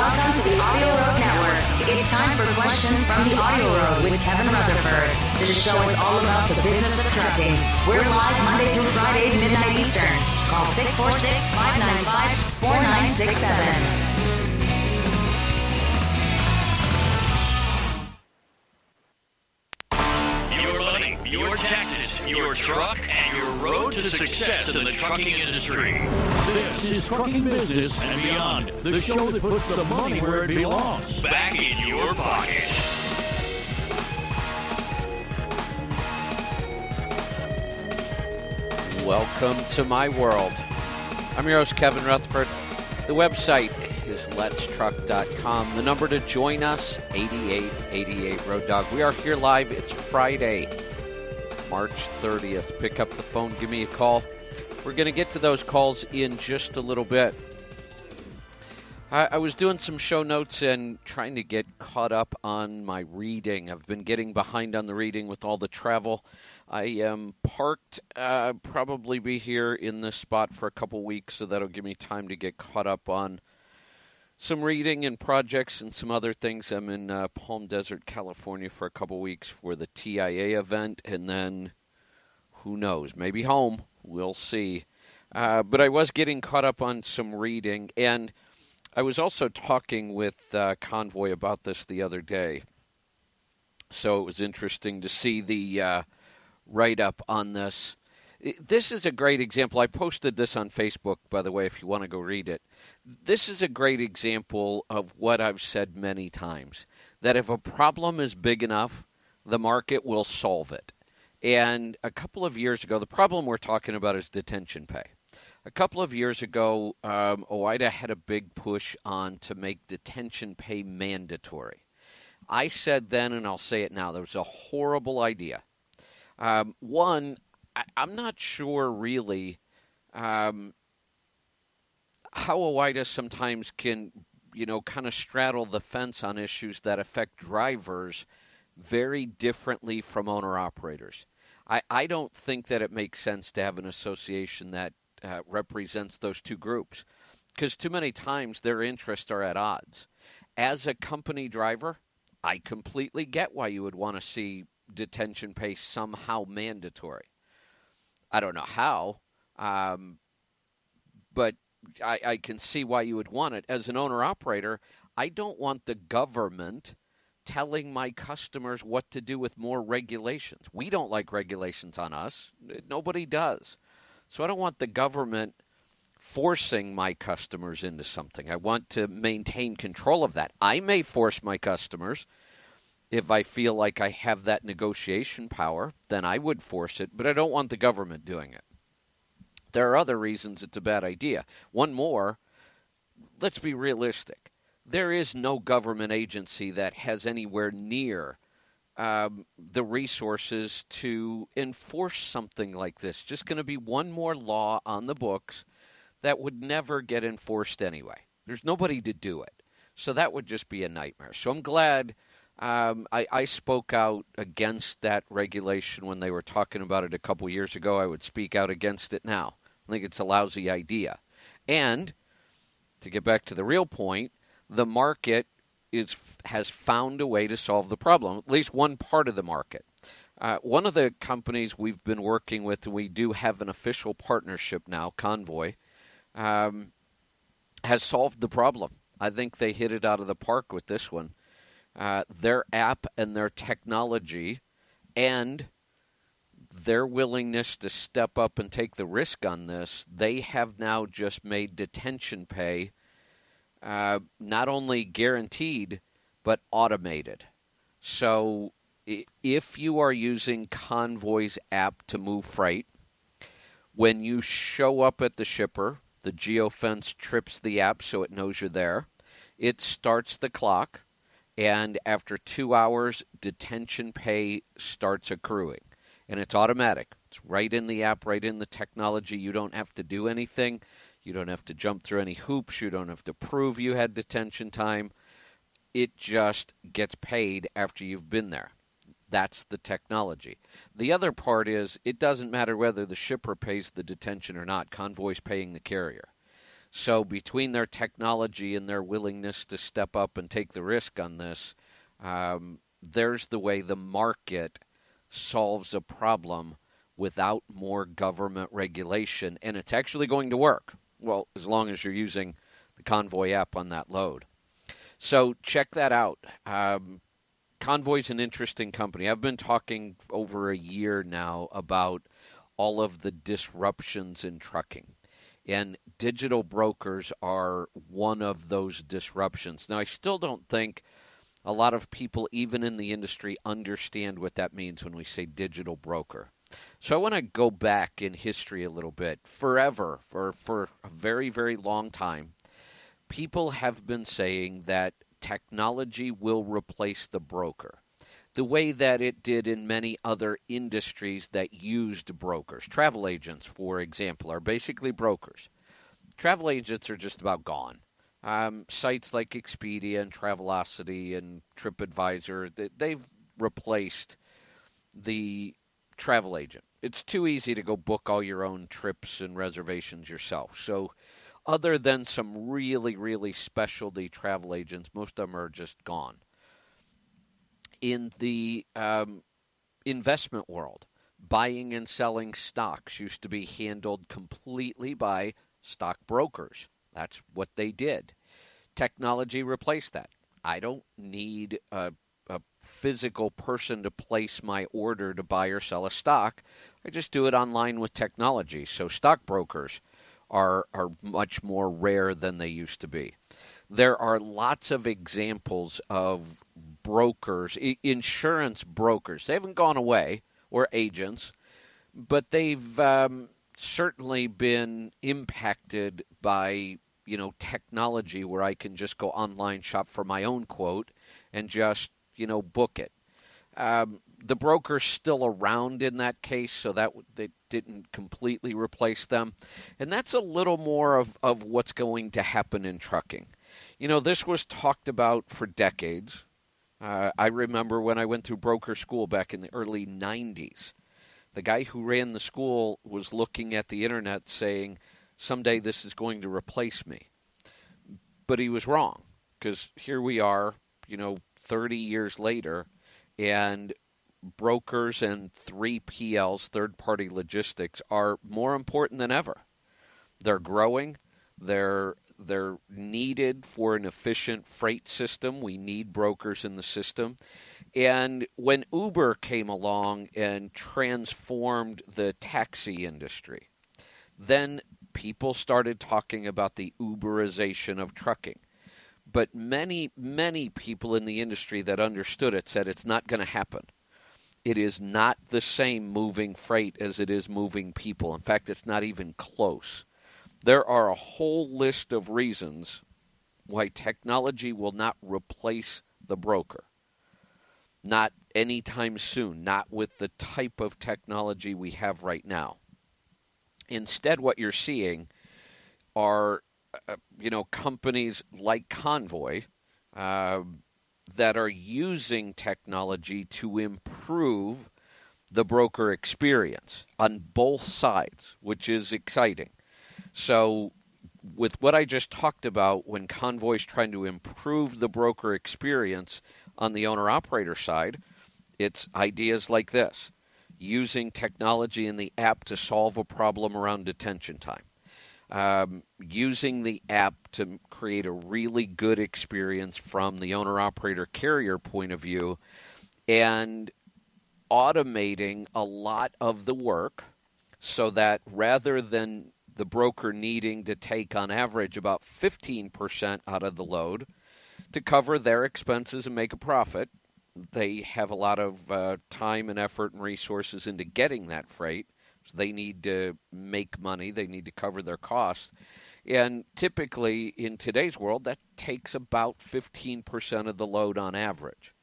Welcome to the Audio Road Network. It's time for questions from the Audio Road with Kevin Rutherford. This show is all about the business of trucking. We're live Monday through Friday, midnight Eastern. Call 646 595 4967. Your money, your taxes, your truck, and your road to success in the trucking industry. This is Trucking Business and Beyond, the show that puts the money where it belongs. Back in your pocket. Welcome to my world. I'm your host, Kevin Rutherford. The website is letstruck.com. The number to join us, 8888 Road Dog. We are here live. It's Friday, March 30th. Pick up the phone, give me a call. We're going to get to those calls in just a little bit. I, I was doing some show notes and trying to get caught up on my reading. I've been getting behind on the reading with all the travel. I am parked, uh, probably be here in this spot for a couple weeks, so that'll give me time to get caught up on some reading and projects and some other things. I'm in uh, Palm Desert, California for a couple weeks for the TIA event, and then who knows, maybe home. We'll see. Uh, but I was getting caught up on some reading, and I was also talking with uh, Convoy about this the other day. So it was interesting to see the uh, write up on this. This is a great example. I posted this on Facebook, by the way, if you want to go read it. This is a great example of what I've said many times that if a problem is big enough, the market will solve it. And a couple of years ago, the problem we're talking about is detention pay. A couple of years ago, um, OOIDA had a big push on to make detention pay mandatory. I said then, and I'll say it now, there was a horrible idea. Um, one, I, am not sure really um, how OOIDA sometimes can, you know, kind of straddle the fence on issues that affect drivers very differently from owner operators. I, I don't think that it makes sense to have an association that uh, represents those two groups because too many times their interests are at odds. As a company driver, I completely get why you would want to see detention pay somehow mandatory. I don't know how, um, but I, I can see why you would want it. As an owner operator, I don't want the government telling my customers what to do with more regulations. We don't like regulations on us, nobody does. So I don't want the government forcing my customers into something. I want to maintain control of that. I may force my customers if I feel like I have that negotiation power, then I would force it, but I don't want the government doing it. There are other reasons it's a bad idea. One more, let's be realistic. There is no government agency that has anywhere near um, the resources to enforce something like this. Just going to be one more law on the books that would never get enforced anyway. There's nobody to do it. So that would just be a nightmare. So I'm glad um, I, I, spoke out against that regulation when they were talking about it a couple years ago. I would speak out against it now. I think it's a lousy idea. And to get back to the real point, the market is has found a way to solve the problem. At least one part of the market. Uh, one of the companies we've been working with, and we do have an official partnership now, Convoy, um, has solved the problem. I think they hit it out of the park with this one. Uh, their app and their technology and their willingness to step up and take the risk on this, they have now just made detention pay uh, not only guaranteed but automated. So if you are using Convoy's app to move freight, when you show up at the shipper, the geofence trips the app so it knows you're there. It starts the clock and after two hours, detention pay starts accruing. And it's automatic. It's right in the app, right in the technology. You don't have to do anything. You don't have to jump through any hoops. You don't have to prove you had detention time. It just gets paid after you've been there. That's the technology. The other part is it doesn't matter whether the shipper pays the detention or not, Convoy's paying the carrier. So, between their technology and their willingness to step up and take the risk on this, um, there's the way the market solves a problem without more government regulation. And it's actually going to work. Well, as long as you're using the Convoy app on that load. So, check that out. Um, Convoy's an interesting company. I've been talking over a year now about all of the disruptions in trucking. And digital brokers are one of those disruptions. Now, I still don't think a lot of people, even in the industry, understand what that means when we say digital broker. So I want to go back in history a little bit. Forever, for, for a very, very long time, people have been saying that technology will replace the broker the way that it did in many other industries that used brokers. Travel agents, for example, are basically brokers. Travel agents are just about gone. Um, sites like Expedia and Travelocity and TripAdvisor, they've replaced the travel agent. It's too easy to go book all your own trips and reservations yourself. So, other than some really, really specialty travel agents, most of them are just gone in the um, investment world. Buying and selling stocks used to be handled completely by stockbrokers. That's what they did. Technology replaced that. I don't need a, a physical person to place my order to buy or sell a stock. I just do it online with technology. So stockbrokers are are much more rare than they used to be. There are lots of examples of brokers, insurance brokers. They haven't gone away, or agents, but they've um, certainly been impacted by you know technology where I can just go online shop for my own quote and just you know book it. Um, the broker's still around in that case, so that they didn't completely replace them, and that's a little more of, of what's going to happen in trucking. You know, this was talked about for decades. Uh, I remember when I went through broker school back in the early 90s. The guy who ran the school was looking at the internet saying, someday this is going to replace me. But he was wrong because here we are, you know, 30 years later, and brokers and 3PLs, third party logistics, are more important than ever. They're growing, they're they're needed for an efficient freight system. We need brokers in the system. And when Uber came along and transformed the taxi industry, then people started talking about the Uberization of trucking. But many, many people in the industry that understood it said it's not going to happen. It is not the same moving freight as it is moving people. In fact, it's not even close. There are a whole list of reasons why technology will not replace the broker. Not anytime soon, not with the type of technology we have right now. Instead, what you're seeing are, uh, you know, companies like Convoy uh, that are using technology to improve the broker experience on both sides, which is exciting. So, with what I just talked about, when Convoy's trying to improve the broker experience on the owner operator side, it's ideas like this using technology in the app to solve a problem around detention time. Um, using the app to create a really good experience from the owner operator carrier point of view and automating a lot of the work so that rather than the broker needing to take on average about 15% out of the load to cover their expenses and make a profit. They have a lot of uh, time and effort and resources into getting that freight. So they need to make money, they need to cover their costs. And typically in today's world, that takes about 15% of the load on average.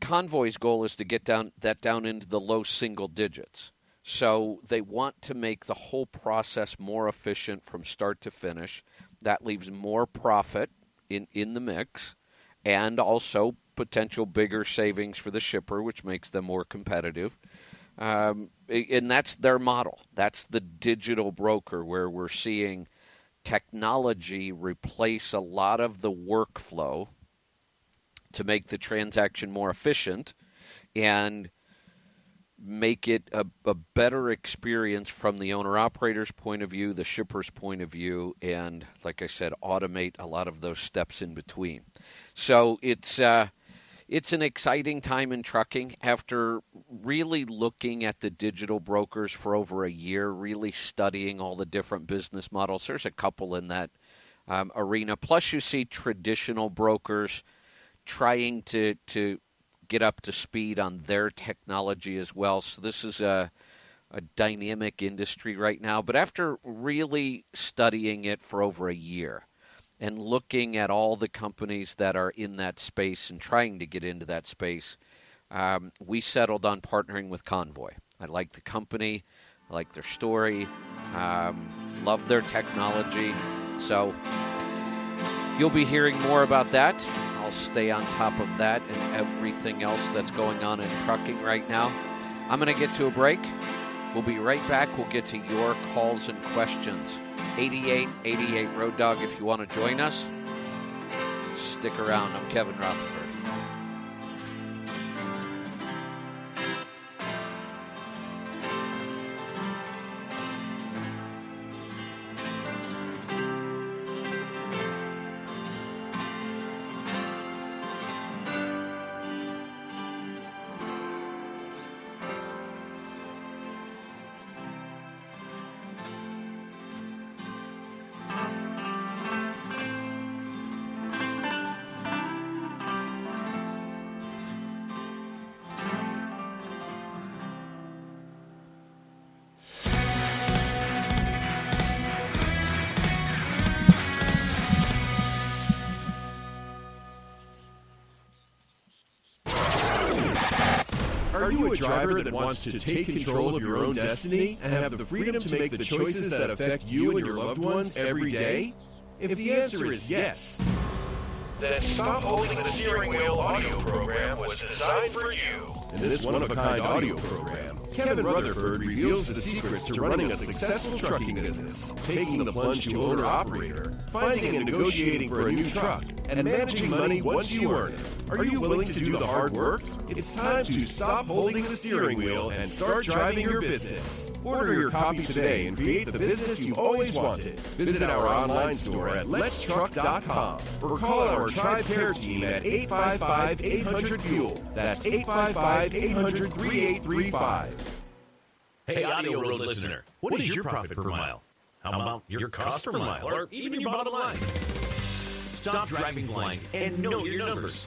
Convoy's goal is to get down that down into the low single digits. So they want to make the whole process more efficient from start to finish. That leaves more profit in, in the mix and also potential bigger savings for the shipper, which makes them more competitive. Um, and that's their model. That's the digital broker where we're seeing technology replace a lot of the workflow to make the transaction more efficient and make it a, a better experience from the owner operator's point of view, the shipper's point of view, and like I said, automate a lot of those steps in between. So it's uh, it's an exciting time in trucking after really looking at the digital brokers for over a year, really studying all the different business models. There's a couple in that um, arena. Plus, you see traditional brokers trying to to get up to speed on their technology as well. So this is a a dynamic industry right now. But after really studying it for over a year and looking at all the companies that are in that space and trying to get into that space, um, we settled on partnering with Convoy. I like the company, I like their story, um, love their technology. So you'll be hearing more about that. I'll stay on top of that and everything else that's going on in trucking right now. I'm going to get to a break. We'll be right back. We'll get to your calls and questions. 8888 Road Dog if you want to join us. Stick around. I'm Kevin Rutherford. Wants to take control of your own destiny and have the freedom to make the choices that affect you and your loved ones every day? If the answer is yes, then Stop Holding the Steering Wheel audio program was designed for you. in this one of a kind audio program, Kevin Rutherford reveals the secrets to running a successful trucking business, taking the plunge to owner operator, finding and negotiating for a new truck, and managing money once you earn it. Are you willing to do the hard work? It's time to stop holding the steering wheel and start driving your business. Order your copy today and create the business you've always wanted. Visit our online store at letstruck.com or call our Tribe Care team at 855 800 Fuel. That's 855 800 3835. Hey, Audio listener, what is your profit per mile? How about your cost per mile, or even your bottom line? Stop driving blind and know your numbers.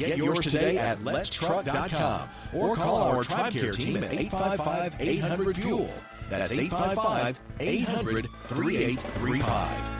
Get yours today at letstruck.com or call our Tribe Care team at 855 800 Fuel. That's 855 800 3835.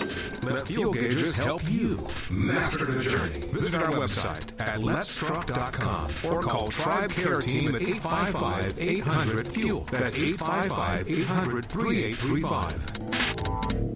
Let Fuel Gauges help you master the journey. Visit our website at letstruck.com or call Tribe Care Team at 855 800 Fuel. That's 855 800 3835.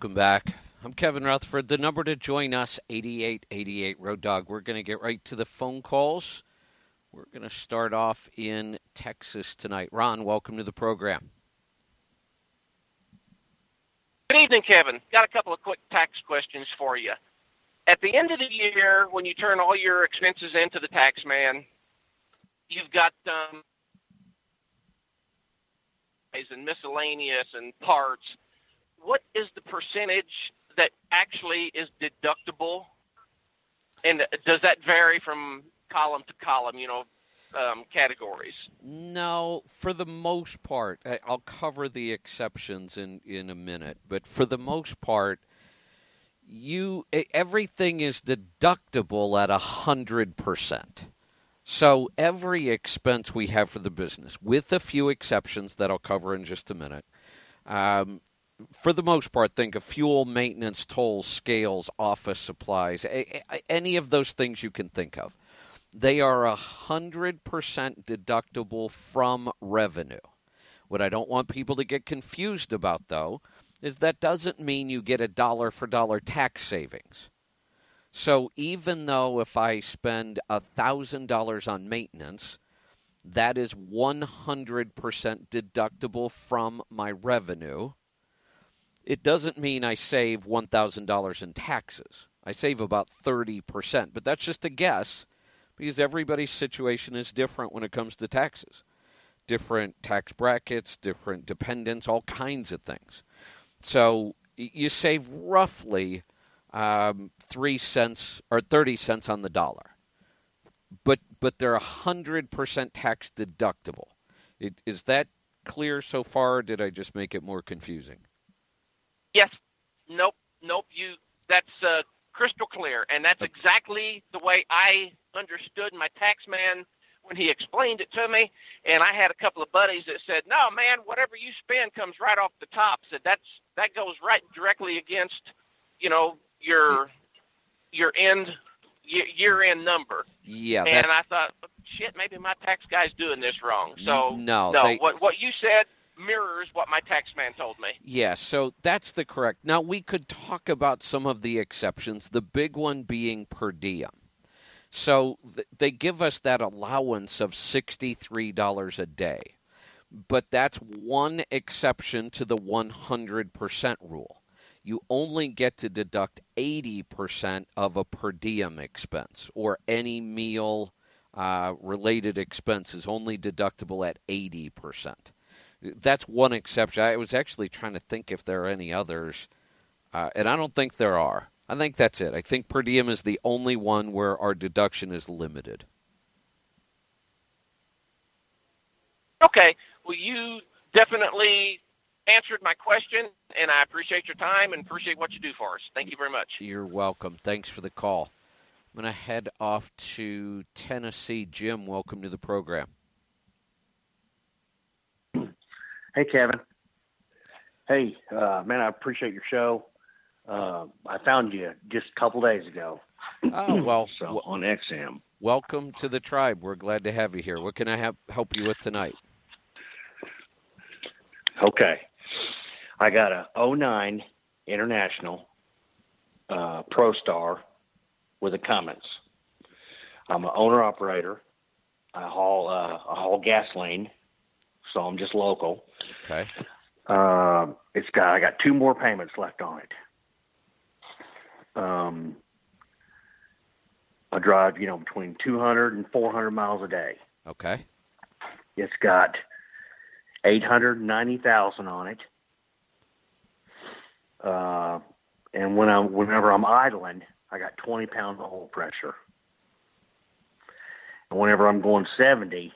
Welcome back. I'm Kevin Rutherford. The number to join us, 8888 Road Dog. We're going to get right to the phone calls. We're going to start off in Texas tonight. Ron, welcome to the program. Good evening, Kevin. Got a couple of quick tax questions for you. At the end of the year, when you turn all your expenses into the tax man, you've got um, and miscellaneous and parts. What is the percentage that actually is deductible? And does that vary from column to column, you know, um, categories? No, for the most part, I'll cover the exceptions in, in a minute, but for the most part, you everything is deductible at a hundred percent. So every expense we have for the business, with a few exceptions that I'll cover in just a minute, um, for the most part, think of fuel, maintenance, tolls, scales, office supplies, any of those things you can think of. They are 100% deductible from revenue. What I don't want people to get confused about, though, is that doesn't mean you get a dollar for dollar tax savings. So even though if I spend $1,000 on maintenance, that is 100% deductible from my revenue. It doesn't mean I save $1,000 in taxes. I save about 30%, but that's just a guess because everybody's situation is different when it comes to taxes. Different tax brackets, different dependents, all kinds of things. So you save roughly um, three cents or 30 cents on the dollar. But but they're 100% tax deductible. It, is that clear so far? did I just make it more confusing? Yes. Nope. Nope. You. That's uh, crystal clear, and that's exactly the way I understood my tax man when he explained it to me. And I had a couple of buddies that said, "No, man, whatever you spend comes right off the top." Said that's that goes right directly against, you know, your your end year end number. Yeah, and I thought, shit, maybe my tax guy's doing this wrong. So no, no, they, what what you said mirrors what my tax man told me. Yeah, so that's the correct. Now we could talk about some of the exceptions. The big one being per diem. So th- they give us that allowance of sixty three dollars a day, but that's one exception to the one hundred percent rule you only get to deduct 80% of a per diem expense or any meal uh, related expense is only deductible at 80%. That's one exception. I was actually trying to think if there are any others, uh, and I don't think there are. I think that's it. I think per diem is the only one where our deduction is limited. Okay. Well, you definitely answered my question, and I appreciate your time and appreciate what you do for us. Thank you very much. You're welcome. Thanks for the call. I'm going to head off to Tennessee. Jim, welcome to the program. Hey, Kevin. Hey, uh, man, I appreciate your show. Uh, I found you just a couple days ago. Oh well, so, on XM. Welcome to the tribe. We're glad to have you here. What can I have, help you with tonight? Okay. I got a 09 International uh, Pro Star with a Cummins. I'm an owner operator. I haul uh, I haul gasoline, so I'm just local. Okay. Uh, it's got I got two more payments left on it. Um, I drive you know between 200 and 400 miles a day. Okay. It's got 890,000 on it. Uh, and when I'm whenever I'm idling, I got 20 pounds of oil pressure. And whenever I'm going 70,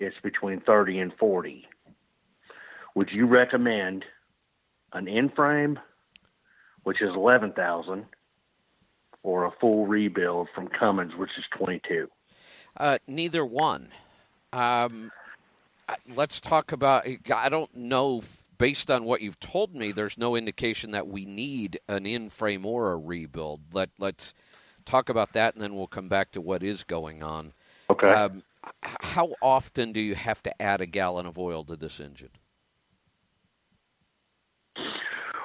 it's between 30 and 40. Would you recommend an in-frame, which is 11,000, or a full rebuild from Cummins, which is 22? Uh, neither one. Um, let's talk about. I don't know based on what you've told me, there's no indication that we need an in-frame or a rebuild. Let let's talk about that, and then we'll come back to what is going on. Okay. Um, how often do you have to add a gallon of oil to this engine?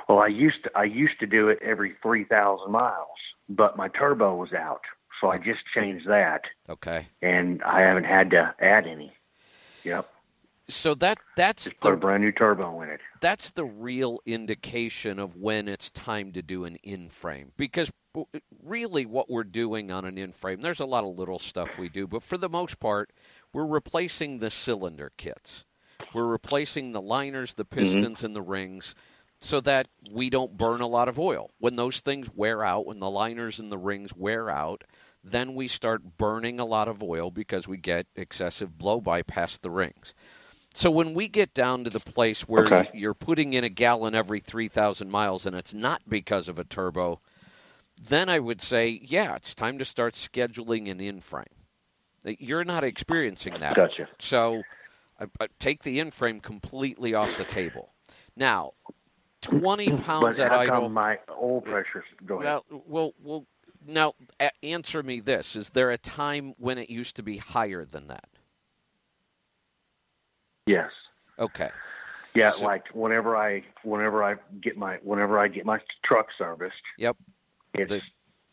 Well, I used to I used to do it every three thousand miles, but my turbo was out, so I just changed that, Okay. and I haven't had to add any. Yep, So that that's just put a the brand new turbo in it. that's the real indication of when it's time to do an in frame because really what we're doing on an in frame there's a lot of little stuff we do but for the most part we're replacing the cylinder kits we're replacing the liners the mm-hmm. pistons and the rings so that we don't burn a lot of oil when those things wear out when the liners and the rings wear out then we start burning a lot of oil because we get excessive blow by past the rings so when we get down to the place where Okay. you're putting in a gallon every 3,000 miles and it's not because of a turbo, then I would say, yeah, it's time to start scheduling an in frame. Uh, you're not experiencing that. Gotcha. So I, I take the in frame completely off the table. Now, 20 pounds but at how idle. come my oil pressure? Go ahead. Well, well, well. Now, answer me this: Is there a time when it used to be higher than that? yes. Okay. Yeah, So- like whenever I whenever I get my whenever I get my truck serviced, Yep. it's The-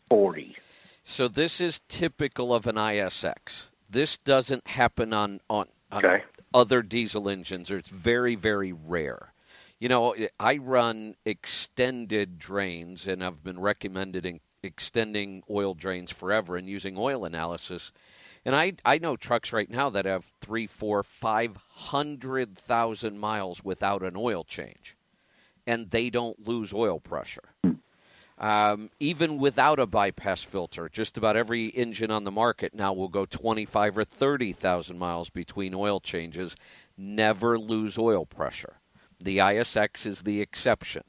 forty. So this is typical of an ISX. This doesn't happen on on, on Okay. other diesel engines, or it's very very rare. You know, I run extended drains, and I've been recommended in extending oil drains forever and using oil analysis. And I I know trucks right now that have three, four, five hundred thousand miles without an oil change, and they don't lose oil pressure. Um, even without a bypass filter, just about every engine on the market now will go 25 or 30,000 miles between oil changes, never lose oil pressure. The ISX is the exception.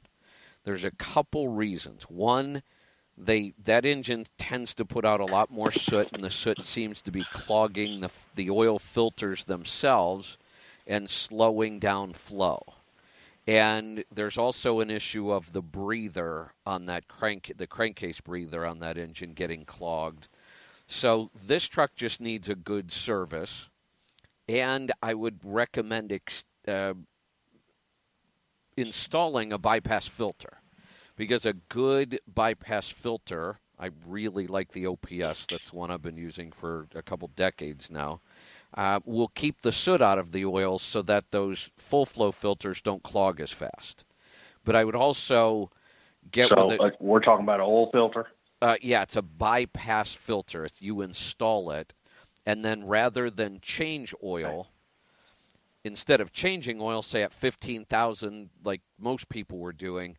There's a couple reasons. One, they that engine tends to put out a lot more soot, and the soot seems to be clogging the the oil filters themselves and slowing down flow. And there's also an issue of the breather on that crank, the crankcase breather on that engine getting clogged. So this truck just needs a good service, and I would recommend ex- uh, installing a bypass filter because a good bypass filter. I really like the OPS. That's one I've been using for a couple decades now uh, will keep the soot out of the oil so that those full flow filters don't clog as fast. But I would also get so with it. uh, we're talking about an oil filter. Uh, yeah, it's a bypass filter. You install it, and then rather than change oil, instead of changing oil, say at 15,000, like most people were doing,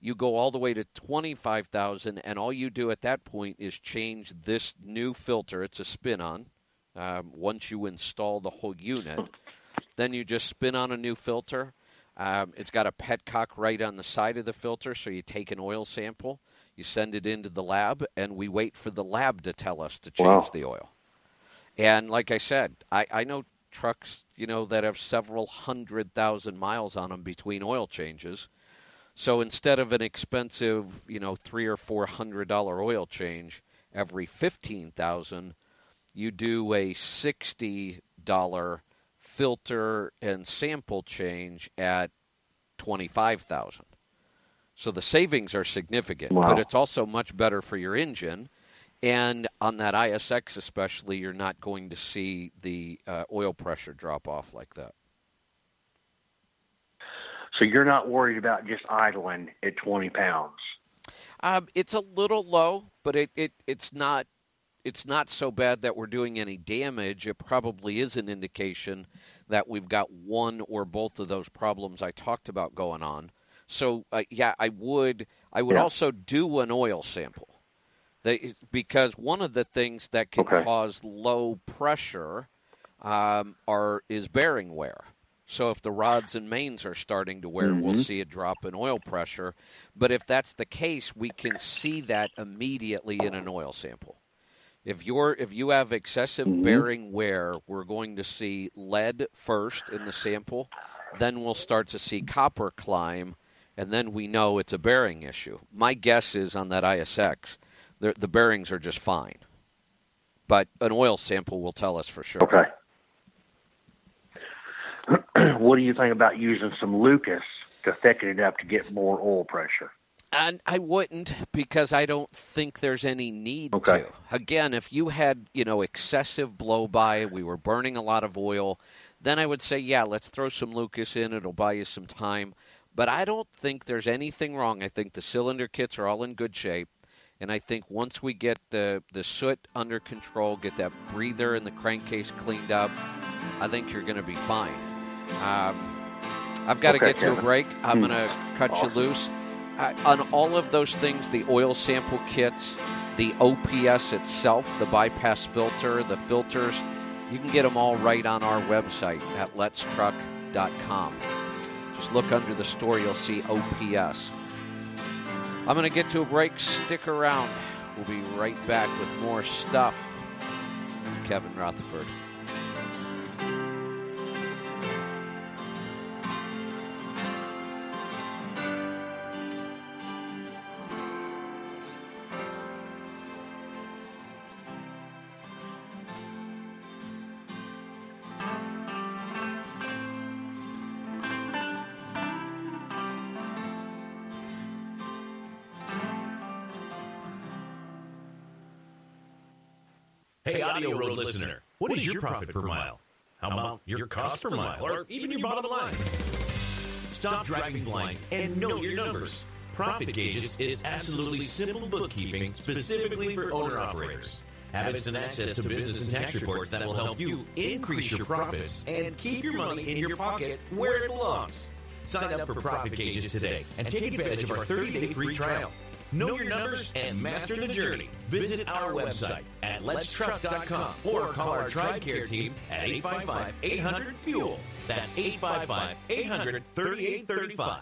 you go all the way to 25,000, and all you do at that point is change this new filter. It's a spin on. Um, once you install the whole unit, then you just spin on a new filter. Um, it's got a petcock right on the side of the filter, so you take an oil sample, you send it into the lab, and we wait for the lab to tell us to change Wow. the oil. And like I said, I, I know trucks, you know, that have several hundred thousand miles on them between oil changes. So instead of an expensive, you know, three or four hundred dollar oil change every fifteen thousand, you do a sixty dollar filter and sample change at twenty five thousand. So the savings are significant, Wow. but it's also much better for your engine. And on that ISX, especially, you're not going to see the uh, oil pressure drop off like that. So you're not worried about just idling at 20 pounds. Um, it's a little low, but it, it it's not it's not so bad that we're doing any damage. It probably is an indication that we've got one or both of those problems I talked about going on. So uh, yeah, I would I would Yeah. also do an oil sample. They, because one of the things that can Okay. cause low pressure um, are is bearing wear. So if the rods and mains are starting to wear, we'll Mhm. see a drop in oil pressure. But if that's the case, we can see that immediately in an oil sample. If you're if you have excessive Mhm. bearing wear, we're going to see lead first in the sample, then we'll start to see copper climb, and then we know it's a bearing issue. My guess is on that ISX, the, the bearings are just fine, but an oil sample will tell us for sure. Okay. what do you think about using some Lucas to thicken it up to get more oil pressure? And I wouldn't because I don't think there's any need Okay. to. Again, if you had, you know, excessive blow by, we were burning a lot of oil, then I would say, yeah, let's throw some Lucas in. It'll buy you some time. But I don't think there's anything wrong. I think the cylinder kits are all in good shape. And I think once we get the, the soot under control, get that breather and the crankcase cleaned up, I think you're going to be fine. Um, I've got to Okay, get to a break. I'm Hmm. going to cut Awesome. you loose. Uh, on all of those things, the oil sample kits, the OPS itself, the bypass filter, the filters, you can get them all right on our website at letstruck.com. Just look under the store, you'll see OPS. I'm going to get to a break. Stick around. We'll be right back with more stuff. Kevin Rutherford. Hey, Audio Road listener, what is your profit per mile? How about your cost per mile, or even your bottom line? Stop driving blind and know your numbers. Profit Gauges is absolutely simple bookkeeping specifically for owner operators. Have instant access to business and tax reports that will help you increase your profits and keep your money in your pocket where it belongs. Sign up for Profit Gauges today and take advantage of our 30-day free trial. Know your numbers and master the journey. Visit our website at letstruck.com or call our Tribe Care team at 855-800-FUEL. That's 855-800-3835.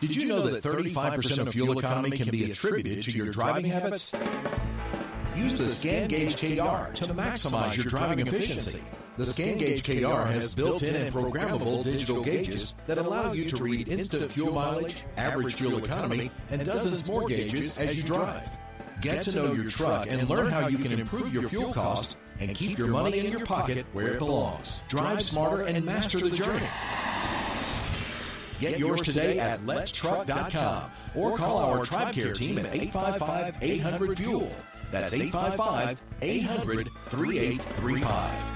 Did you know that 35% of fuel economy can be attributed to your driving habits? Use the Scan Gauge KR to maximize your driving efficiency. The Scan Gauge KR has built-in and programmable digital gauges that allow you to read instant fuel mileage, average fuel economy, and dozens more gauges as you drive. Get to know your truck and learn how you can improve your fuel cost and keep your money in your pocket where it belongs. Drive smarter and master the journey. Get yours today at letstruck.com or call our Tribe Care team at 855 800 Fuel. That's 855 800 3835.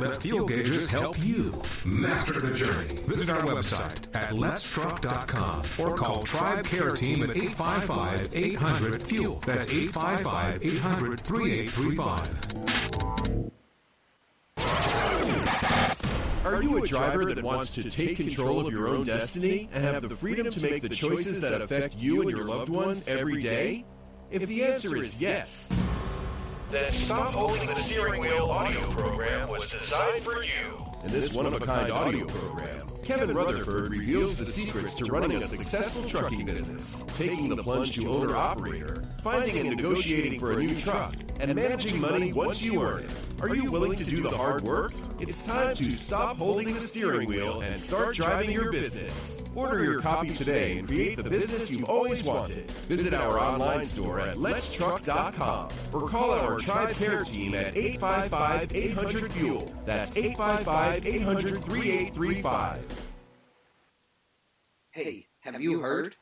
Let Fuel Gauges help you master the journey. Visit our website at letstruck.com or call Tribe Care Team at 855 800 Fuel. That's 855 800 3835. Are you a driver that wants to take control of your own destiny and have the freedom to make the choices that affect you and your loved ones every day? If the answer is yes, The Stop Holding the Steering Wheel audio program was designed for you. in this one of a kind audio program, Kevin Rutherford reveals the secrets to running a successful trucking business, taking the plunge to owner operator, finding and negotiating for a new truck, and managing money once you earn it. Are you willing to do the hard work? It's time to stop holding the steering wheel and start driving your business. Order your copy today and create the business you've always wanted. Visit our online store at letstruck.com or call our Tribe Care team at 855 800 Fuel. That's 855 800 3835. Hey, have you heard?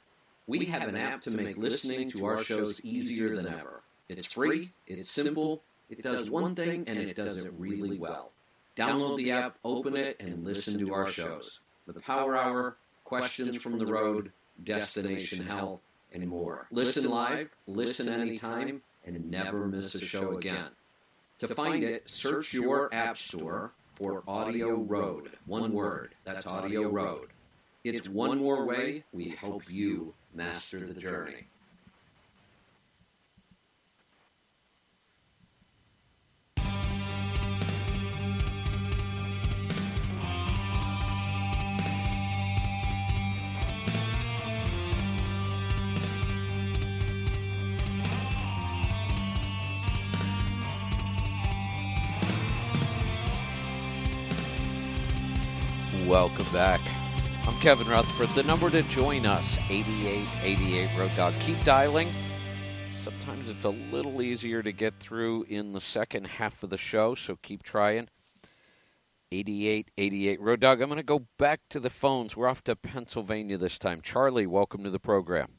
We have an app to make listening to our shows easier than ever. It's free, it's simple, it does one thing, and it does it really well. Download the app, open it, and listen to our shows. The Power Hour, Questions from the Road, Destination Health, and more. Listen live, listen anytime, and never miss a show again. To find it, search your app store for Audio Road. One word. That's Audio Road. It's one more way we help you master the journey. Welcome back. I'm Kevin Rutherford. The number to join us, 8888 Road Dog. Keep dialing. Sometimes it's a little easier to get through in the second half of the show, so keep trying. 8888 Road Dog. I'm going to go back to the phones. We're off to Pennsylvania this time. Charlie, welcome to the program.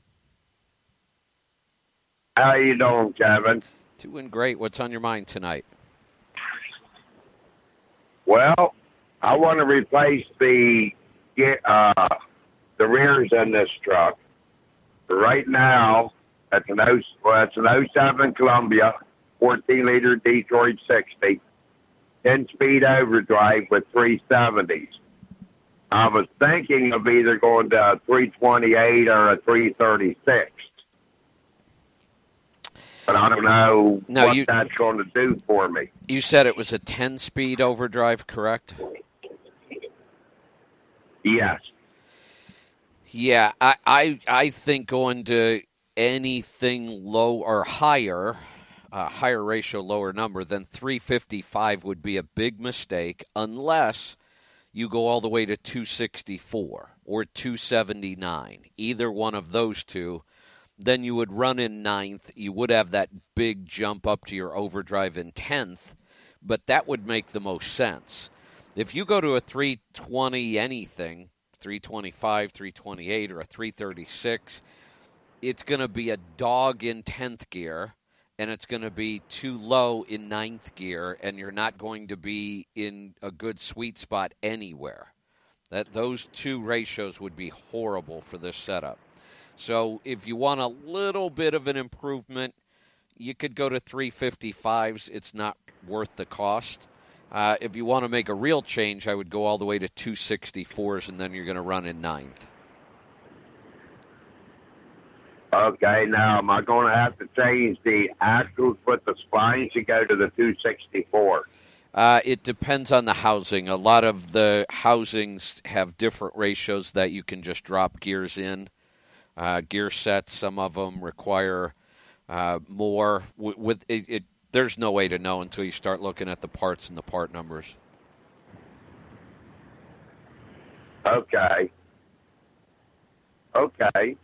How you doing, Kevin? Doing great. What's on your mind tonight? Well, I want to replace the uh, the rears in this truck. Right now, it's an, o, well, it's an 07 Columbia, 14 liter Detroit 60, 10 speed overdrive with 370s. I was thinking of either going to a 328 or a 336. But I don't know No, what you- that's going to do for me. You said it was a 10 speed overdrive, correct? Yes. Yeah, I, I I think going to anything low or higher, uh, higher ratio, lower number than 355 would be a big mistake unless you go all the way to 264 or 279. Either one of those two, then you would run in ninth. You would have that big jump up to your overdrive in 10th, but that would make the most sense. If you go to a 320 anything, 325, 328, or a 336, it's going to be a dog in 10th gear and it's going to be too low in ninth gear, and you're not going to be in a good sweet spot anywhere. That those two ratios would be horrible for this setup. So if you want a little bit of an improvement, you could go to 355s. It's not worth the cost. Uh, if you want to make a real change, I would go all the way to 264s, and then you're going to run in ninth. Okay, now am I going to have to change the axles with the splines to go to the 264? Uh, it depends on the housing. A lot of the housings have different ratios that you can just drop gears in. Uh, gear sets, some of them require uh, more. With, with it, it, there's no way to know until you start looking at the parts and the part numbers. Okay. Okay.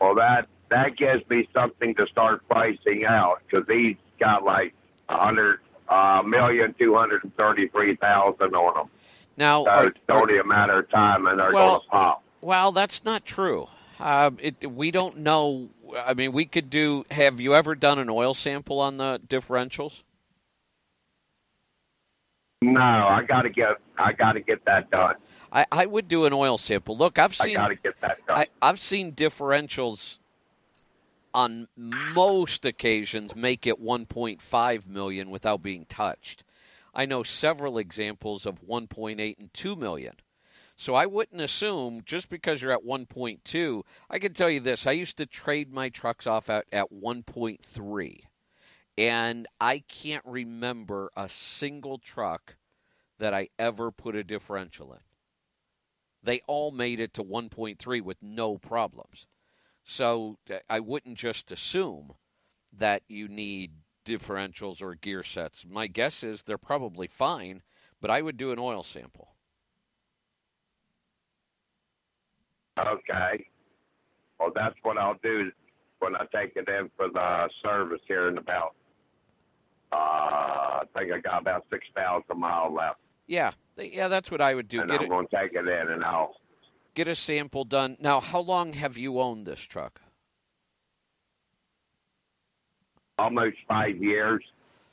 Well, that that gives me something to start pricing out because he's got like a hundred uh, million two hundred and thirty three thousand on them. Now, so are- it's only a matter of time, and they're Well- going to pop. Well, that's not true. Um, it, we don't know. I mean, we could do. Have you ever done an oil sample on the differentials? No, I got to get I got to get that done. I, I would do an oil sample. Look, I've seen. I got to get that done. I, I've seen differentials on most occasions make it 1.5 million without being touched. I know several examples of 1.8 and 2 million. So I wouldn't assume just because you're at 1.2. I can tell you this: I used to trade my trucks off at, at 1.3, and I can't remember a single truck that I ever put a differential in they all made it to 1.3 with no problems. So uh, I wouldn't just assume that you need differentials or gear sets. My guess is they're probably fine, but I would do an oil sample. Okay. Well, that's what I'll do when I take it in for the service here in about. Uh, I think I got about six thousand miles left, Yeah, yeah, that's what I would do. and Get I'm going to take it in, and I'll get a sample done. Now, how long have you owned this truck? almost five years,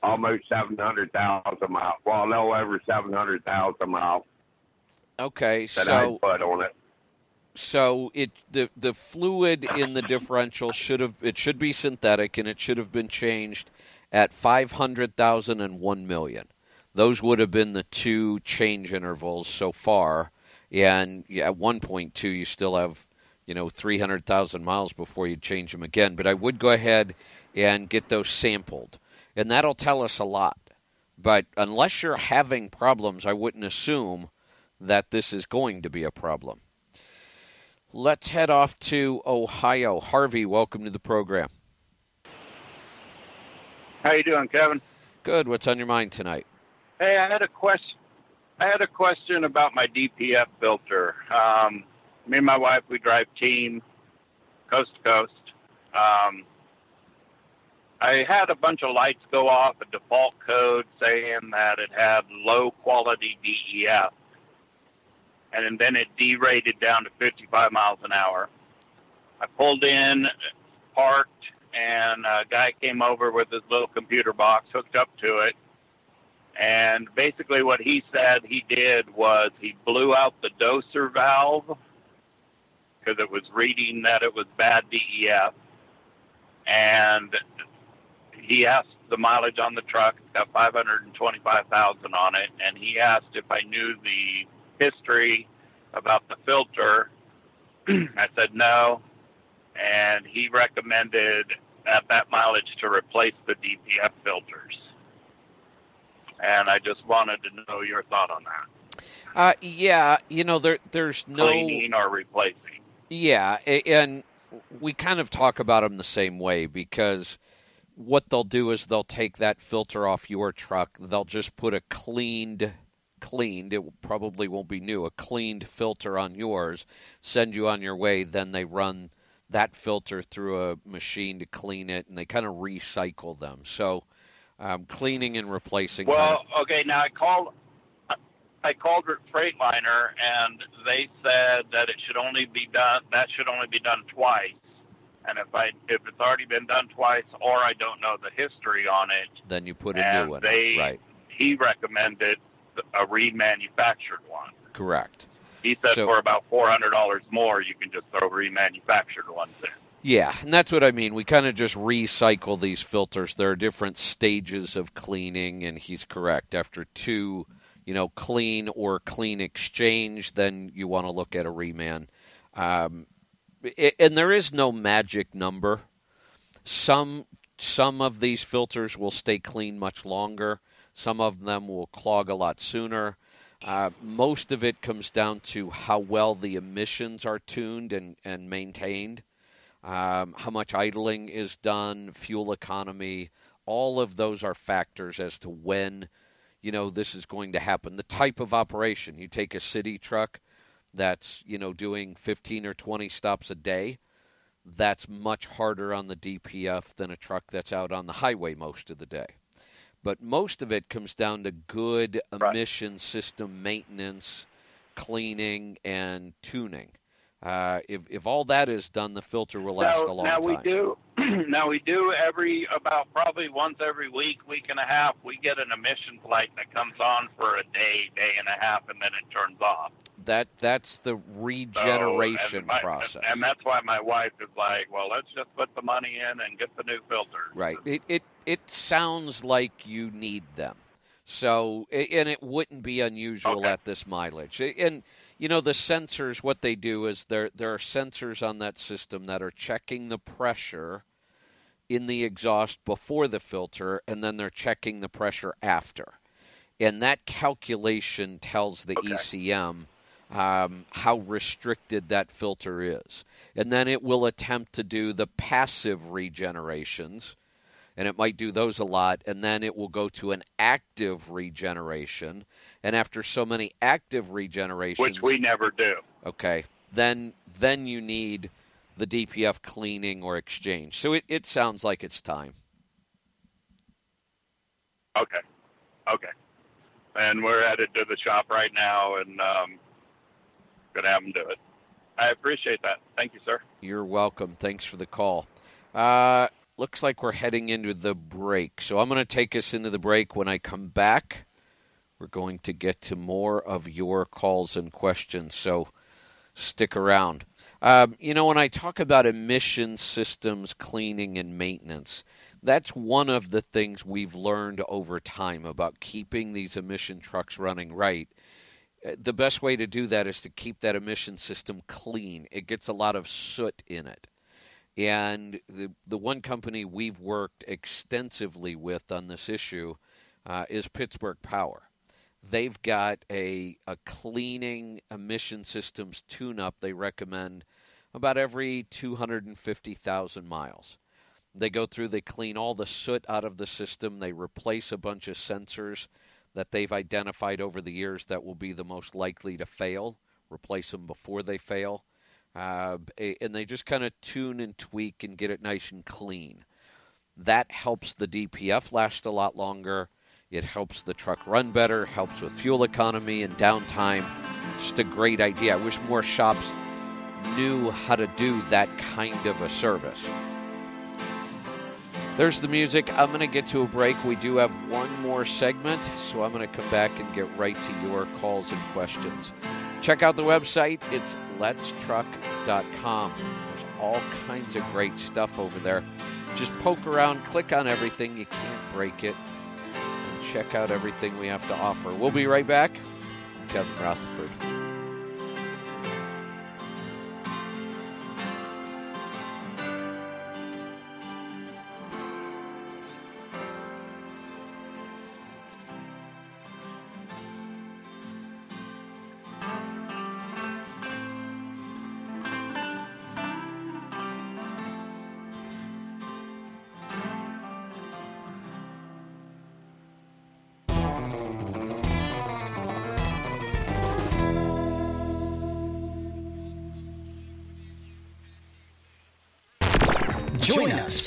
almost seven hundred thousand miles. Well, a little over seven hundred thousand miles Okay, that so I put on it. So it the the fluid in the differential should have it should be synthetic and it should have been changed at 500,000 and 1 million. Those would have been the two change intervals so far and at 1.2 you still have you know 300,000 miles before you change them again, but I would go ahead and get those sampled. And that'll tell us a lot. But unless you're having problems, I wouldn't assume that this is going to be a problem. Let's head off to Ohio. Harvey, welcome to the program. How you doing, Kevin? Good. What's on your mind tonight? Hey, I had a question. I had a question about my DPF filter. Um, me and my wife, we drive team coast to coast. Um, I had a bunch of lights go off, a default code saying that it had low quality DEF, and then it derated down to 55 miles an hour. I pulled in, parked, and a guy came over with his little computer box, hooked up to it, and basically what he said he did was he blew out the doser valve because it was reading that it was bad DEF, and he asked the mileage on the truck. It's got 525,000 on it, and he asked if I knew the history about the filter. I said no, and he recommended at that mileage to replace the DPF filters. And I just wanted to know your thought on that. Uh, yeah, you know, there there's no cleaning or replacing. Yeah, and we kind of talk about them the same way because what they'll do is they'll take that filter off your truck. They'll just put a cleaned, cleaned, it probably won't be new, a cleaned filter on yours, send you on your way. Then they run that filter through a machine to clean it, and they kind of recycle them. So um, cleaning and replacing. Well, kind of, okay, now I called. I called Freightliner, and they said that it should only be done. That should only be done twice. And if I if it's already been done twice, or I don't know the history on it, then you put a new one. They. Right. He recommended a remanufactured one. Correct. He said So- for about four hundred dollars more, you can just throw remanufactured ones in. Yeah, and that's what I mean. We kind of just recycle these filters. There are different stages of cleaning, and he's correct. After two, you know, clean or clean exchange, then you want to look at a reman. Um, and there is no magic number. Some some of these filters will stay clean much longer. Some of them will clog a lot sooner. Uh, most of it comes down to how well the emissions are tuned and, and maintained um, how much idling is done, fuel economy. All of those are factors as to when, you know, this is going to happen. The type of operation. You take a city truck that's, you know, doing 15 or 20 stops a day. That's much harder on the DPF than a truck that's out on the highway most of the day. But most of it comes down to good emission system maintenance, cleaning, and tuning. Uh, if if all that is done, the filter will last now, a long now time. we do. now we do every about probably once every week, week and a half. We get an emissions light that comes on for a day, day and a half, and then it turns off. That that's the So, regeneration and my- process. and that's why my wife is like, "Well, let's just put the money in and get the new filter." Right. It it it sounds like you need them. So and it wouldn't be unusual at this mileage. And you know the sensors what they do is there there are sensors on that system that are checking the pressure in the exhaust before the filter and then they're checking the pressure after. And that calculation tells the ECM um, how restricted that filter is. And then it will attempt to do the passive regenerations, and it might do those a lot, and then it will go to an active regeneration. And after so many active regenerations, Which we never do. okay, then then you need the DPF cleaning or exchange. So it, it sounds like it's time. Okay. Okay. And we're headed to the shop right now, and um, gonna have them do it. I appreciate that. Thank you, sir. You're welcome. Thanks for the call. Uh, looks like we're heading into the break. So I'm going to take us into the break. When I come back, we're going to get to more of your calls and questions. So stick around. Um, you know, when I talk about emission systems, cleaning, and maintenance, that's one of the things we've learned over time about keeping these emission trucks running right Uh, the best way to do that is to keep that emission system clean. It gets a lot of soot in it. And the the one company we've worked extensively with on this issue uh, is Pittsburgh Power. They've got a a cleaning emission systems tune up they recommend about every 250,000 miles. They go through, they clean all the soot out of the system, they replace a bunch of sensors that they've identified over the years that will be the most likely to fail, replace them before they fail. Uh, and they just kind of tune and tweak and get it nice and clean. That helps the DPF last a lot longer. It helps the truck run better, helps with fuel economy and downtime. Just a great idea. I wish more shops knew how to do that kind of a service. There's the music. I'm going to get to a break. We do have one more segment, so I'm going to come back and get right to your calls and questions. Check out the website. It's letstruck.com. There's all kinds of great stuff over there. Just poke around, click on everything. You can't break it. And check out everything we have to offer. We'll be right back. Kevin Rutherford.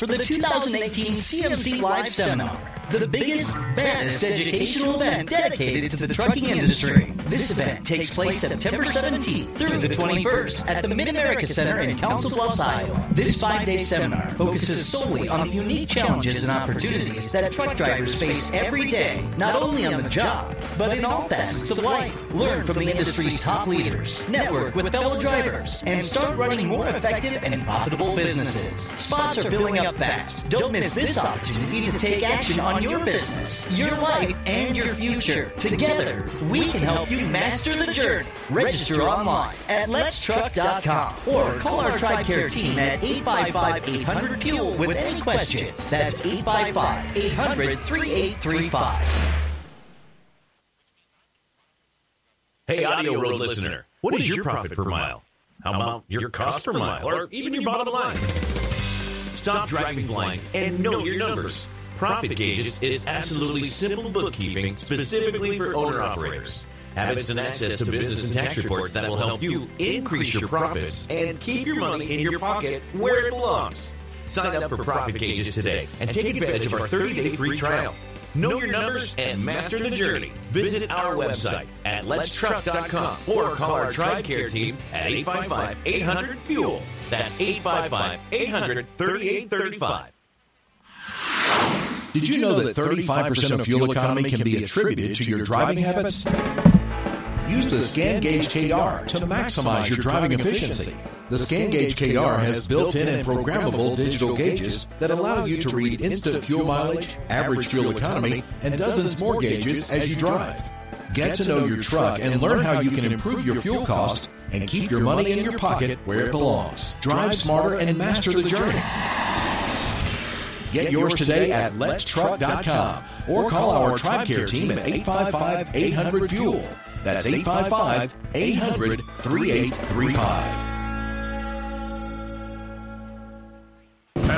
For the 2018 CMC Live Seminar, the biggest, baddest educational event dedicated to the trucking industry. This event takes place September 17th through the 21st at the Mid-America Center in Council Bluffs, Iowa. This five-day seminar focuses solely on the unique challenges and opportunities that truck drivers face every day, not only on the job, but in all facets of life. Learn from the industry's top leaders, network with fellow drivers, and start running more effective and profitable businesses. Spots are filling up fast. Don't miss this opportunity to take action on your business, your life, and your future. Together, we can help you master the journey. Register online at letstruck.com or call our TribeCare team at 855-800-FUEL with any questions. That's 855-800-3835. Hey, Audio Road listener, what is your profit per mile? How about your cost per mile, or even your bottom line? Stop driving blind and know your numbers. Profit Gauges is absolutely simple bookkeeping specifically for owner operators. Have instant access to business and tax reports that will help you increase your profits and keep your money in your pocket where it belongs. Sign up for Profit Gauges today and take advantage of our 30-day free trial. Know your numbers and master the journey. Visit our website at letstruck.com or call our TribeCare team at 855-800-FUEL. That's 855-800-3835. Did you know that 35% of fuel economy can be attributed to your driving habits? Use the Scan Gauge KR to maximize your driving efficiency. The Scan Gauge KR has built-in and programmable digital gauges that allow you to read instant fuel mileage, average fuel economy, and dozens more gauges as you drive. Get to know your truck and learn how you can improve your fuel cost and keep your money in your pocket where it belongs. Drive smarter and master the journey. Get yours today at letstruck.com or call our TribeCare team at 855-800-FUEL. That's 855 800 3835.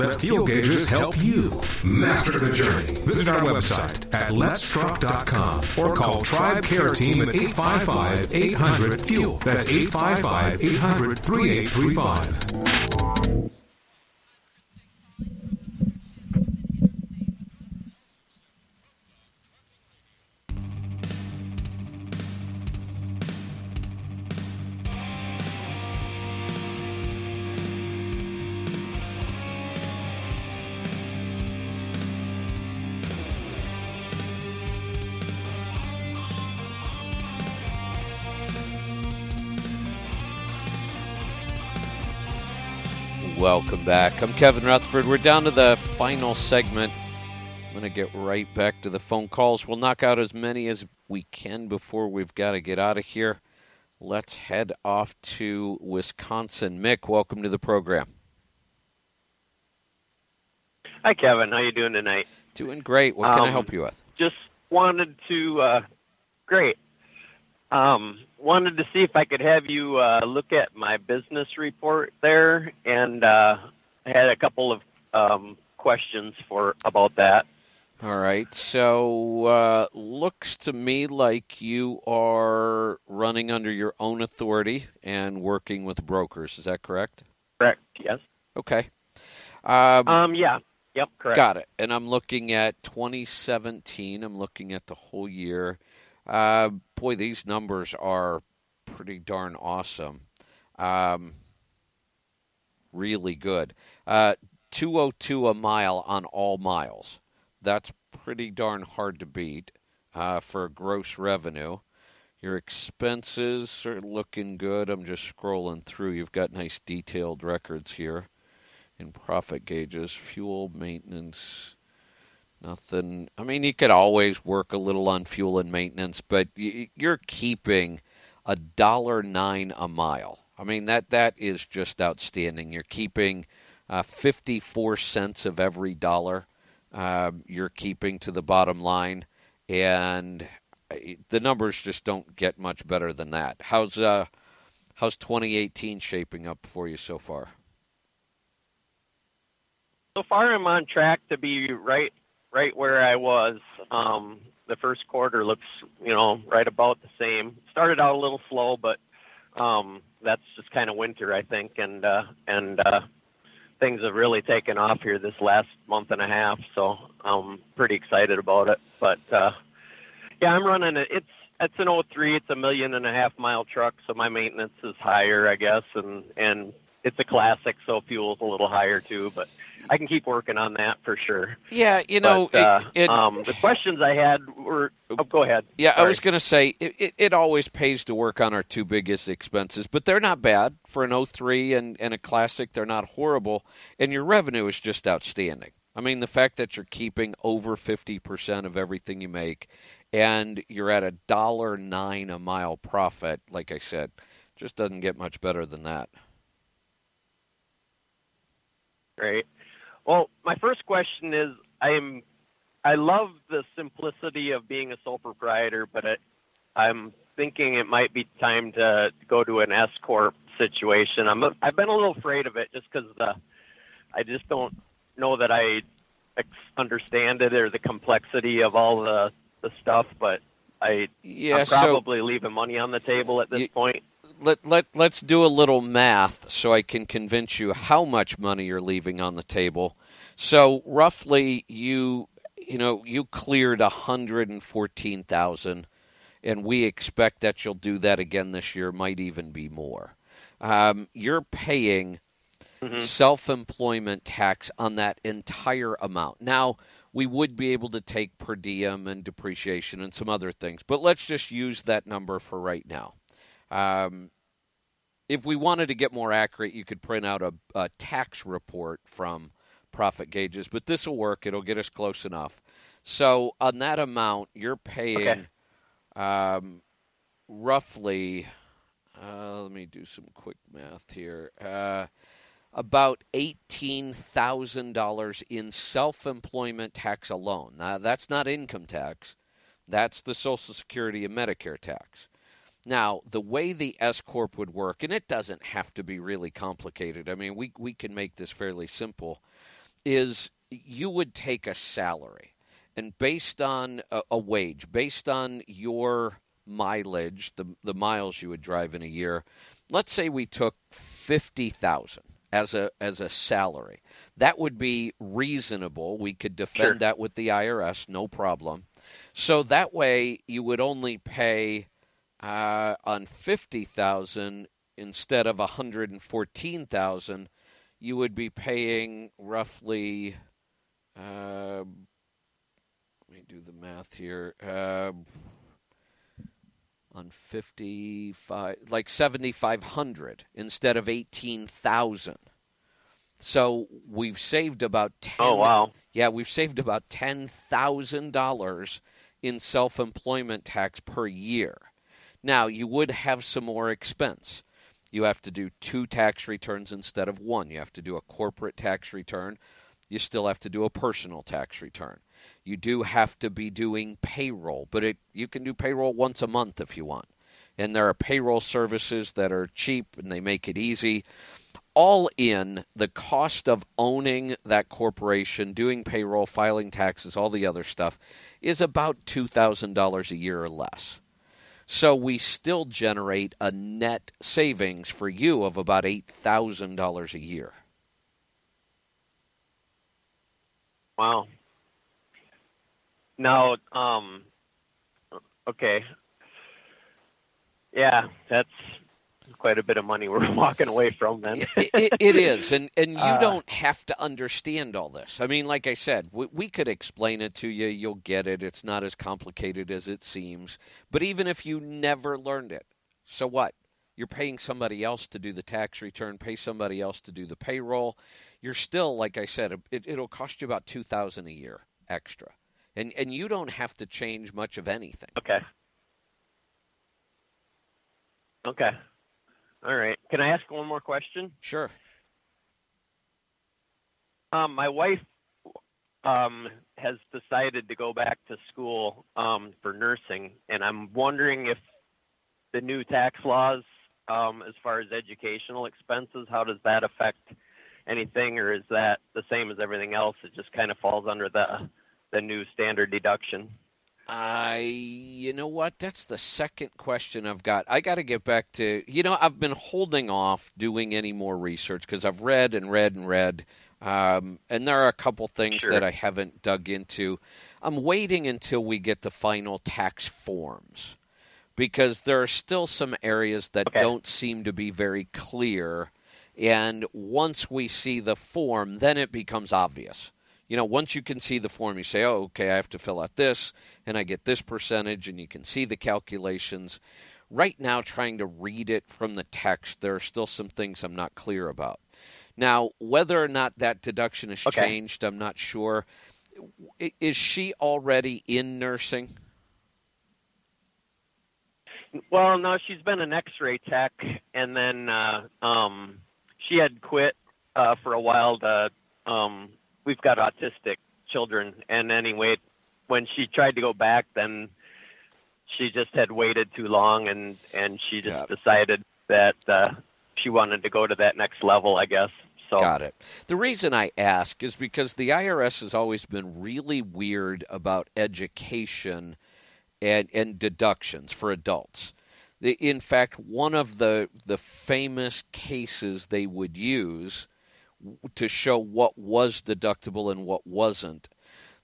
Let Fuel Gauges help you master the journey. Visit our website at letstruck.com or call Tribe Care Team at 855 800 Fuel. That's 855 800 3835. Welcome back. I'm Kevin Rutherford. We're down to the final segment. I'm going to get right back to the phone calls. We'll knock out as many as we can before we've got to get out of here. Let's head off to Wisconsin. Mick, welcome to the program. Hi, Kevin. How you doing tonight? Doing great. What can I Um, help you with? Just wanted to, uh, great. Um, wanted to see if I could have you uh, look at my business report there, and uh, I had a couple of um, questions for about that. All right. So, uh, looks to me like you are running under your own authority and working with brokers. Is that correct? Correct. Yes. Okay. Um, Um, yeah. Yep. Correct. Got it. And I'm looking at 2017. I'm looking at the whole year. Uh, boy, these numbers are pretty darn awesome. Um, really good. Uh, 202 a mile on all miles. That's pretty darn hard to beat uh, for gross revenue. Your expenses are looking good. I'm just scrolling through. You've got nice detailed records here in profit gauges, fuel maintenance, nothing. I mean, you could always work a little on fuel and maintenance, but you're keeping a dollar nine a mile. I mean that that is just outstanding. You're keeping uh, 54 cents of every dollar. Uh, you're keeping to the bottom line, and uh, the numbers just don't get much better than that. How's uh, how's 2018 shaping up for you so far? So far, I'm on track to be right, right where I was. Um, the first quarter looks, you know, right about the same. Started out a little slow, but um, that's just kind of winter, I think, and uh, and uh, things have really taken off here this last month and a half. So I'm pretty excited about it. But uh, yeah, I'm running it. It's it's an 03. It's a million and a half mile truck, so my maintenance is higher, I guess, and and it's a classic, so fuel's a little higher too. But I can keep working on that for sure. Yeah, you know, But, uh, it- it- um, the questions I had were. Oh, go ahead. Yeah, I was going to say it, it, it always pays to work on our two biggest expenses, but they're not bad for an 03 and, and a classic. They're not horrible, and your revenue is just outstanding. I mean, the fact that you're keeping over 50% of everything you make and you're at a dollar nine a mile profit, like I said, just doesn't get much better than that. Great. Well, my first question is I am I love the simplicity of being a sole proprietor, but it, I'm thinking it might be time to go to an S corp situation. I'm a, I've been a little afraid of it just because the I just don't know that I ex- understand it or the complexity of all the the stuff, but I Yeah, I'm so- probably leaving money on the table at this point. Let, let, let's do a little math so I can convince you how much money you're leaving on the table. So roughly you you know you cleared 114,000 and we expect that you'll do that again this year might even be more. Um, you're paying self-employment tax on that entire amount. Now, we would be able to take per diem and depreciation and some other things, but let's just use that number for right now. Um, if we wanted to get more accurate, you could print out a, a tax report from Profit Gauges, but this will work. It'll get us close enough. So on that amount, you're paying um, roughly. Uh, let me do some quick math here. Uh, about eighteen thousand dollars in self-employment tax alone. Now that's not income tax. That's the Social Security and Medicare tax. Now, the way the S corp would work, and it doesn't have to be really complicated. I mean, we we can make this fairly simple. Is you would take a salary, and based on a, a wage, based on your mileage, the the miles you would drive in a year, let's say we took fifty thousand as a as a salary. That would be reasonable. We could defend Sure. that with the IRS, no problem. So that way, you would only pay uh, on fifty thousand instead of one hundred and fourteen thousand. You would be paying roughly. Uh, let me do the math here. Uh, on fifty-five, like seventy-five hundred instead of eighteen thousand. So we've saved about ten. Oh, wow. Yeah, we've saved about ten thousand dollars in self-employment tax per year. Now, you would have some more expense. You have to do two tax returns instead of one. You have to do a corporate tax return. You still have to do a personal tax return. You do have to be doing payroll, but it, you can do payroll once a month if you want. And there are payroll services that are cheap and they make it easy. All in, the cost of owning that corporation, doing payroll, filing taxes, all the other stuff, is about $2,000 a year or less. So we still generate a net savings for you of about $8,000 a year. Wow. Now, um, okay. Yeah, that's quite a bit of money we're walking away from then. it, it, it is, and and you Uh, don't have to understand all this. I mean, like I said, we, we could explain it to you. You'll get it. It's not as complicated as it seems. But even if you never learned it, so what? You're paying somebody else to do the tax return. Pay somebody else to do the payroll. You're still, like I said, it, it'll cost you about two thousand a year extra, and and you don't have to change much of anything. Okay. Okay. All right. Can I ask one more question? Sure. Um, my wife um, has decided to go back to school um, for nursing, and I'm wondering if the new tax laws, um, as far as educational expenses, how does that affect anything, or is that the same as everything else? It just kind of falls under the the new standard deduction. I, you know what? That's the second question I've got. I got to get back to, you know, I've been holding off doing any more research because I've read and read and read, um, and there are a couple things Sure. that I haven't dug into. I'm waiting until we get the final tax forms because there are still some areas that don't seem to be very clear. And once we see the form, then it becomes obvious. You know, once you can see the form, you say, oh, okay, I have to fill out this, and I get this percentage, and you can see the calculations. Right now, trying to read it from the text, there are still some things I'm not clear about. Now, whether or not that deduction has Okay. changed, I'm not sure. Is she already in nursing? Well, no, she's been an X-ray tech, and then uh, um, she had quit uh, for a while. To um, we've got autistic children, and anyway, when she tried to go back, then she just had waited too long, and and she just decided that uh, she wanted to go to that next level, I guess. So Got it. The reason I ask is because the IRS has always been really weird about education and, and deductions for adults. The, in fact, one of the the famous cases they would use to show what was deductible and what wasn't.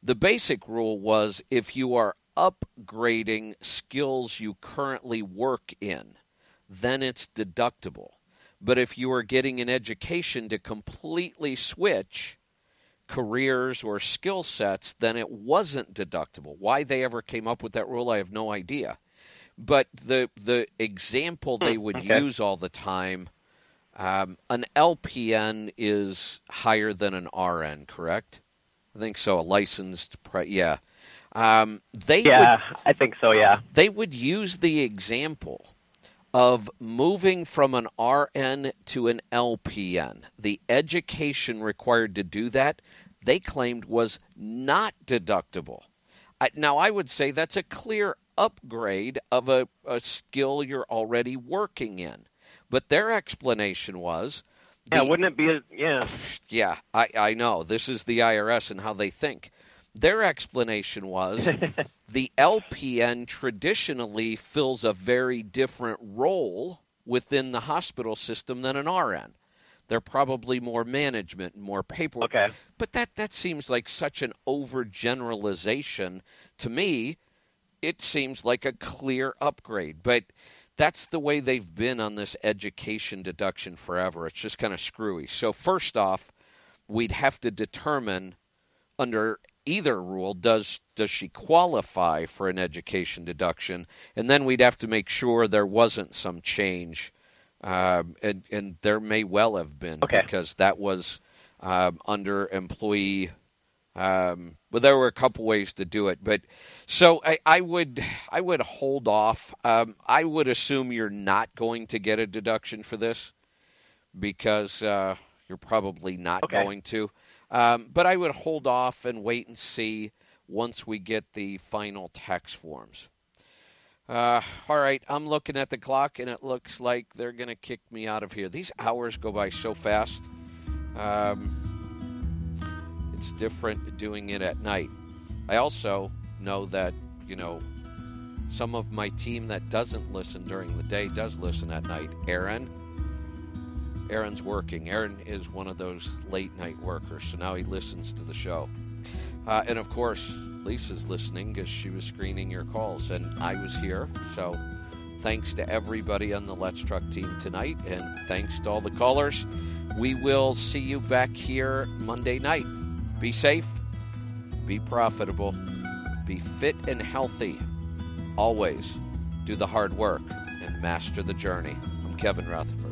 The basic rule was if you are upgrading skills you currently work in, then it's deductible. But if you are getting an education to completely switch careers or skill sets, then it wasn't deductible. Why they ever came up with that rule, I have no idea. But the the example they hmm, would okay. use all the time, um, an LPN is higher than an RN, correct? I think so. A licensed, pre- yeah. Um, they yeah, would, I think so. Yeah. they would use the example of moving from an RN to an LPN. The education required to do that, they claimed, was not deductible. I, now, I would say that's a clear upgrade of a, a skill you're already working in. But their explanation was. Yeah, wouldn't it be? A, yeah. yeah, I, I know. This is the IRS and how they think. Their explanation was the LPN traditionally fills a very different role within the hospital system than an RN. They're probably more management and more paperwork. Okay. But that, that seems like such an overgeneralization. To me, it seems like a clear upgrade. But that's the way they've been on this education deduction forever. It's just kind of screwy. So, first off, we'd have to determine under either rule does does she qualify for an education deduction and then we'd have to make sure there wasn't some change um, and and there may well have been Okay. because that was um, under employee Um, but there were a couple ways to do it. But so I, I would I would hold off. Um, I would assume you're not going to get a deduction for this because uh, you're probably not Okay. going to. Um, but I would hold off and wait and see once we get the final tax forms. Uh, all right, I'm looking at the clock, and it looks like they're going to kick me out of here. These hours go by so fast. Um, it's different doing it at night. I also know that, you know, some of my team that doesn't listen during the day does listen at night. Aaron, Aaron's working. Aaron is one of those late night workers, so now he listens to the show. Uh, and of course, Lisa's listening because she was screening your calls, and I was here. So thanks to everybody on the Let's Truck team tonight, and thanks to all the callers. We will see you back here Monday night. Be safe, be profitable, be fit and healthy. Always do the hard work and master the journey. I'm Kevin Rutherford.